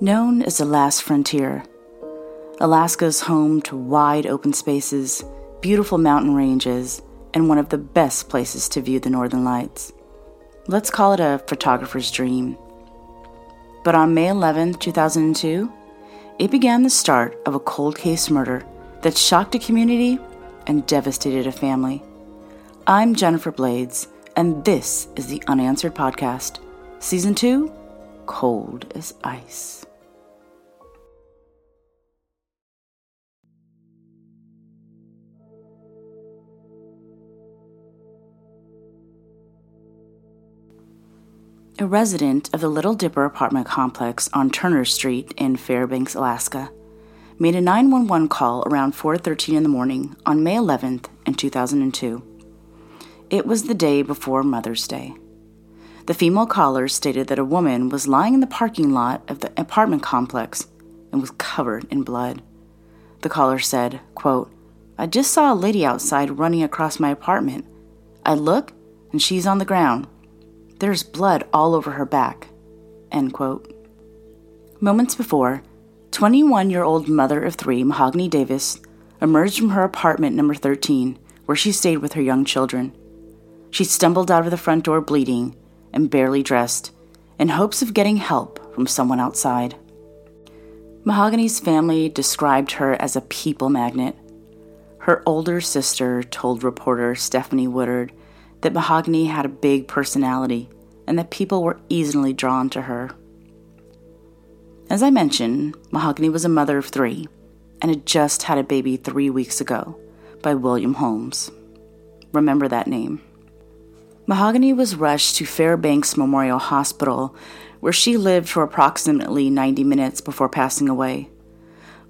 Known as the last frontier, Alaska is home to wide open spaces, beautiful mountain ranges, and one of the best places to view the northern lights. Let's call it a photographer's dream. But on May 11, 2002, it began the start of a cold case murder that shocked a community and devastated a family. I'm Jennifer Blades, and this is the Unanswered Podcast, Season 2 Cold as Ice. A resident of the Little Dipper apartment complex on Turner Street in Fairbanks, Alaska, made a 911 call around 4:13 in the morning on May 11th in 2002. It was the day before Mother's Day. The female caller stated that a woman was lying in the parking lot of the apartment complex and was covered in blood. The caller said, quote, I just saw a lady outside running across my apartment. I look and she's on the ground. There's blood all over her back. End quote. Moments before, 21 year old mother of three, Mahogany Davis, emerged from her apartment number 13, where she stayed with her young children. She stumbled out of the front door bleeding and barely dressed, in hopes of getting help from someone outside. Mahogany's family described her as a people magnet. Her older sister told reporter Stephanie Woodard that Mahogany had a big personality and that people were easily drawn to her. As I mentioned, Mahogany was a mother of three and had just had a baby three weeks ago by William Holmes. Remember that name. Mahogany was rushed to Fairbanks Memorial Hospital, where she lived for approximately 90 minutes before passing away.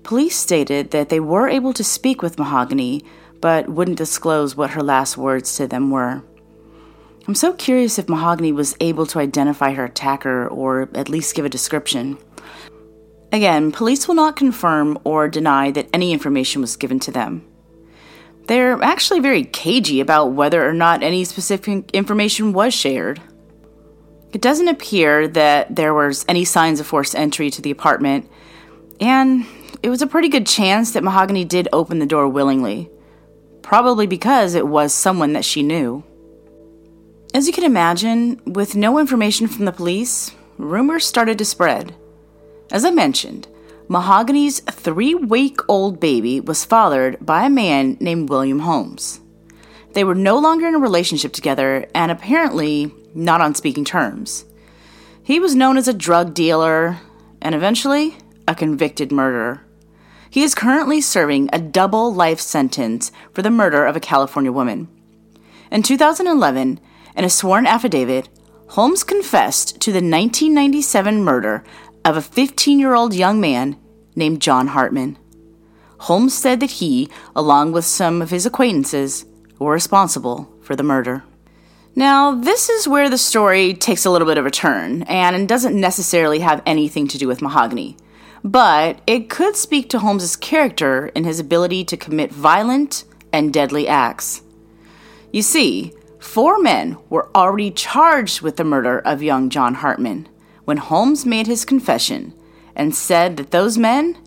Police stated that they were able to speak with Mahogany, but wouldn't disclose what her last words to them were. I'm so curious if Mahogany was able to identify her attacker or at least give a description. Again, police will not confirm or deny that any information was given to them. They're actually very cagey about whether or not any specific information was shared. It doesn't appear that there was any signs of forced entry to the apartment, and it was a pretty good chance that Mahogany did open the door willingly, probably because it was someone that she knew. As you can imagine, with no information from the police, rumors started to spread. As I mentioned, Mahogany's three week old baby was fathered by a man named William Holmes. They were no longer in a relationship together and apparently not on speaking terms. He was known as a drug dealer and eventually a convicted murderer. He is currently serving a double life sentence for the murder of a California woman. In 2011, in a sworn affidavit, Holmes confessed to the 1997 murder of a 15 year old young man named John Hartman. Holmes said that he, along with some of his acquaintances, were responsible for the murder. Now, this is where the story takes a little bit of a turn and doesn't necessarily have anything to do with Mahogany, but it could speak to Holmes's character and his ability to commit violent and deadly acts. You see, Four men were already charged with the murder of young John Hartman when Holmes made his confession and said that those men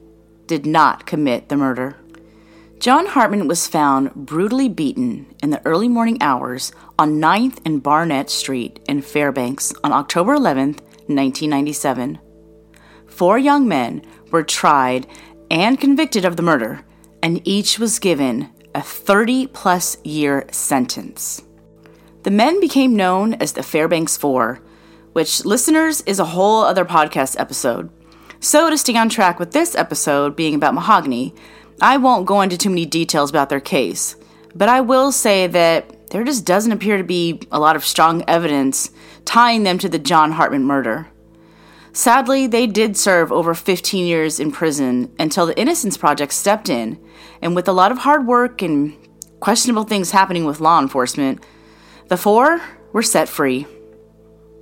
did not commit the murder. John Hartman was found brutally beaten in the early morning hours on 9th and Barnett Street in Fairbanks on October 11, 1997. Four young men were tried and convicted of the murder, and each was given a 30 plus year sentence. The men became known as the Fairbanks Four, which, listeners, is a whole other podcast episode. So, to stay on track with this episode being about Mahogany, I won't go into too many details about their case, but I will say that there just doesn't appear to be a lot of strong evidence tying them to the John Hartman murder. Sadly, they did serve over 15 years in prison until the Innocence Project stepped in, and with a lot of hard work and questionable things happening with law enforcement, the four were set free.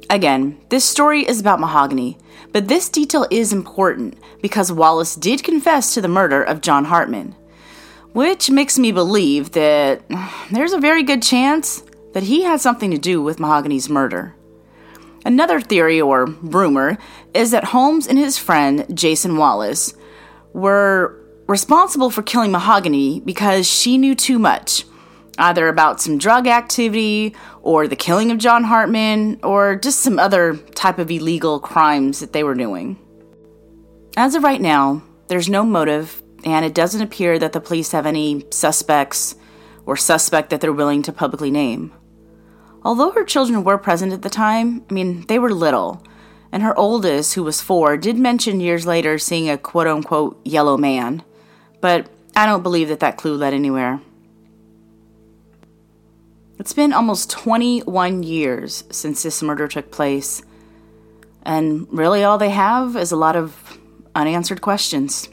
Again, this story is about Mahogany, but this detail is important because Wallace did confess to the murder of John Hartman, which makes me believe that there's a very good chance that he had something to do with Mahogany's murder. Another theory or rumor is that Holmes and his friend Jason Wallace were responsible for killing Mahogany because she knew too much, either about some drug activity or the killing of John Hartman or just some other type of illegal crimes that they were doing. As of right now, there's no motive, and it doesn't appear that the police have any suspects or suspect that they're willing to publicly name. Although her children were present at the time, I mean, they were little, and her oldest, who was four, did mention years later seeing a quote unquote yellow man, but I don't believe that that clue led anywhere. It's been almost 21 years since this murder took place, and really all they have is a lot of unanswered questions.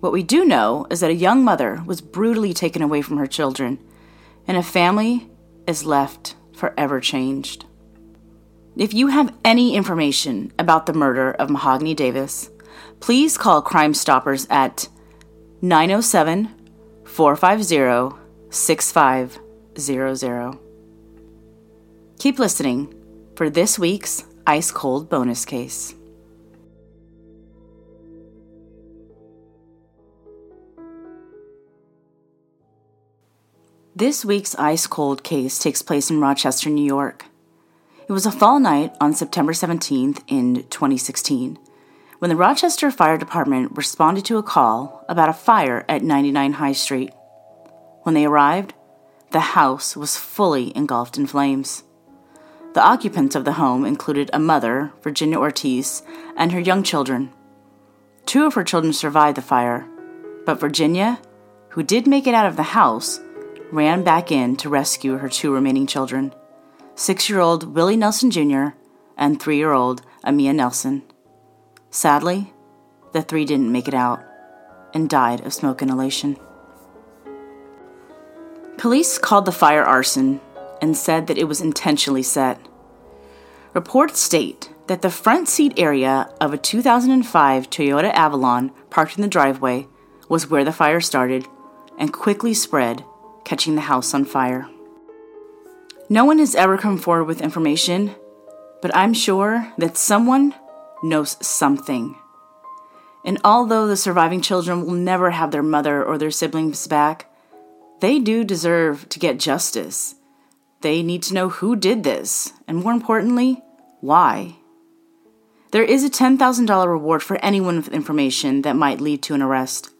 What we do know is that a young mother was brutally taken away from her children, and a family is left forever changed. If you have any information about the murder of Mahogany Davis, please call Crime Stoppers at 907 450 6500. Keep listening for this week's Ice Cold bonus case. This week's ice cold case takes place in Rochester, New York. It was a fall night on September 17th in 2016 when the Rochester Fire Department responded to a call about a fire at 99 High Street. When they arrived, the house was fully engulfed in flames. The occupants of the home included a mother, Virginia Ortiz, and her young children. Two of her children survived the fire, but Virginia, who did make it out of the house, ran back in to rescue her two remaining children six year old Willie Nelson Jr. and three year old Amia Nelson. Sadly, the three didn't make it out and died of smoke inhalation. Police called the fire arson and said that it was intentionally set. Reports state that the front seat area of a 2005 Toyota Avalon parked in the driveway was where the fire started and quickly spread catching the house on fire. No one has ever come forward with information, but I'm sure that someone knows something. And although the surviving children will never have their mother or their siblings back, they do deserve to get justice. They need to know who did this, and more importantly, why. There is a $10,000 reward for anyone with information that might lead to an arrest.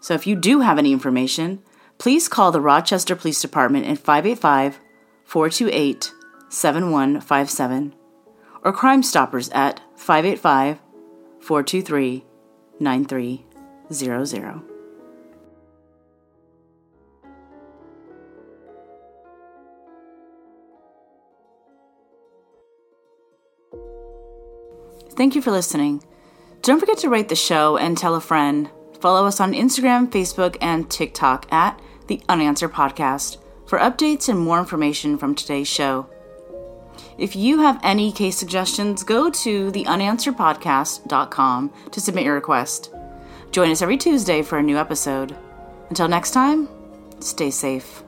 So if you do have any information, please call the Rochester Police Department at 585 428 7157 or Crime Stoppers at 585 423 9300. Thank you for listening. Don't forget to rate the show and tell a friend. Follow us on Instagram, Facebook, and TikTok at The Unanswered Podcast for updates and more information from today's show. If you have any case suggestions, go to theunansweredpodcast.com to submit your request. Join us every Tuesday for a new episode. Until next time, stay safe.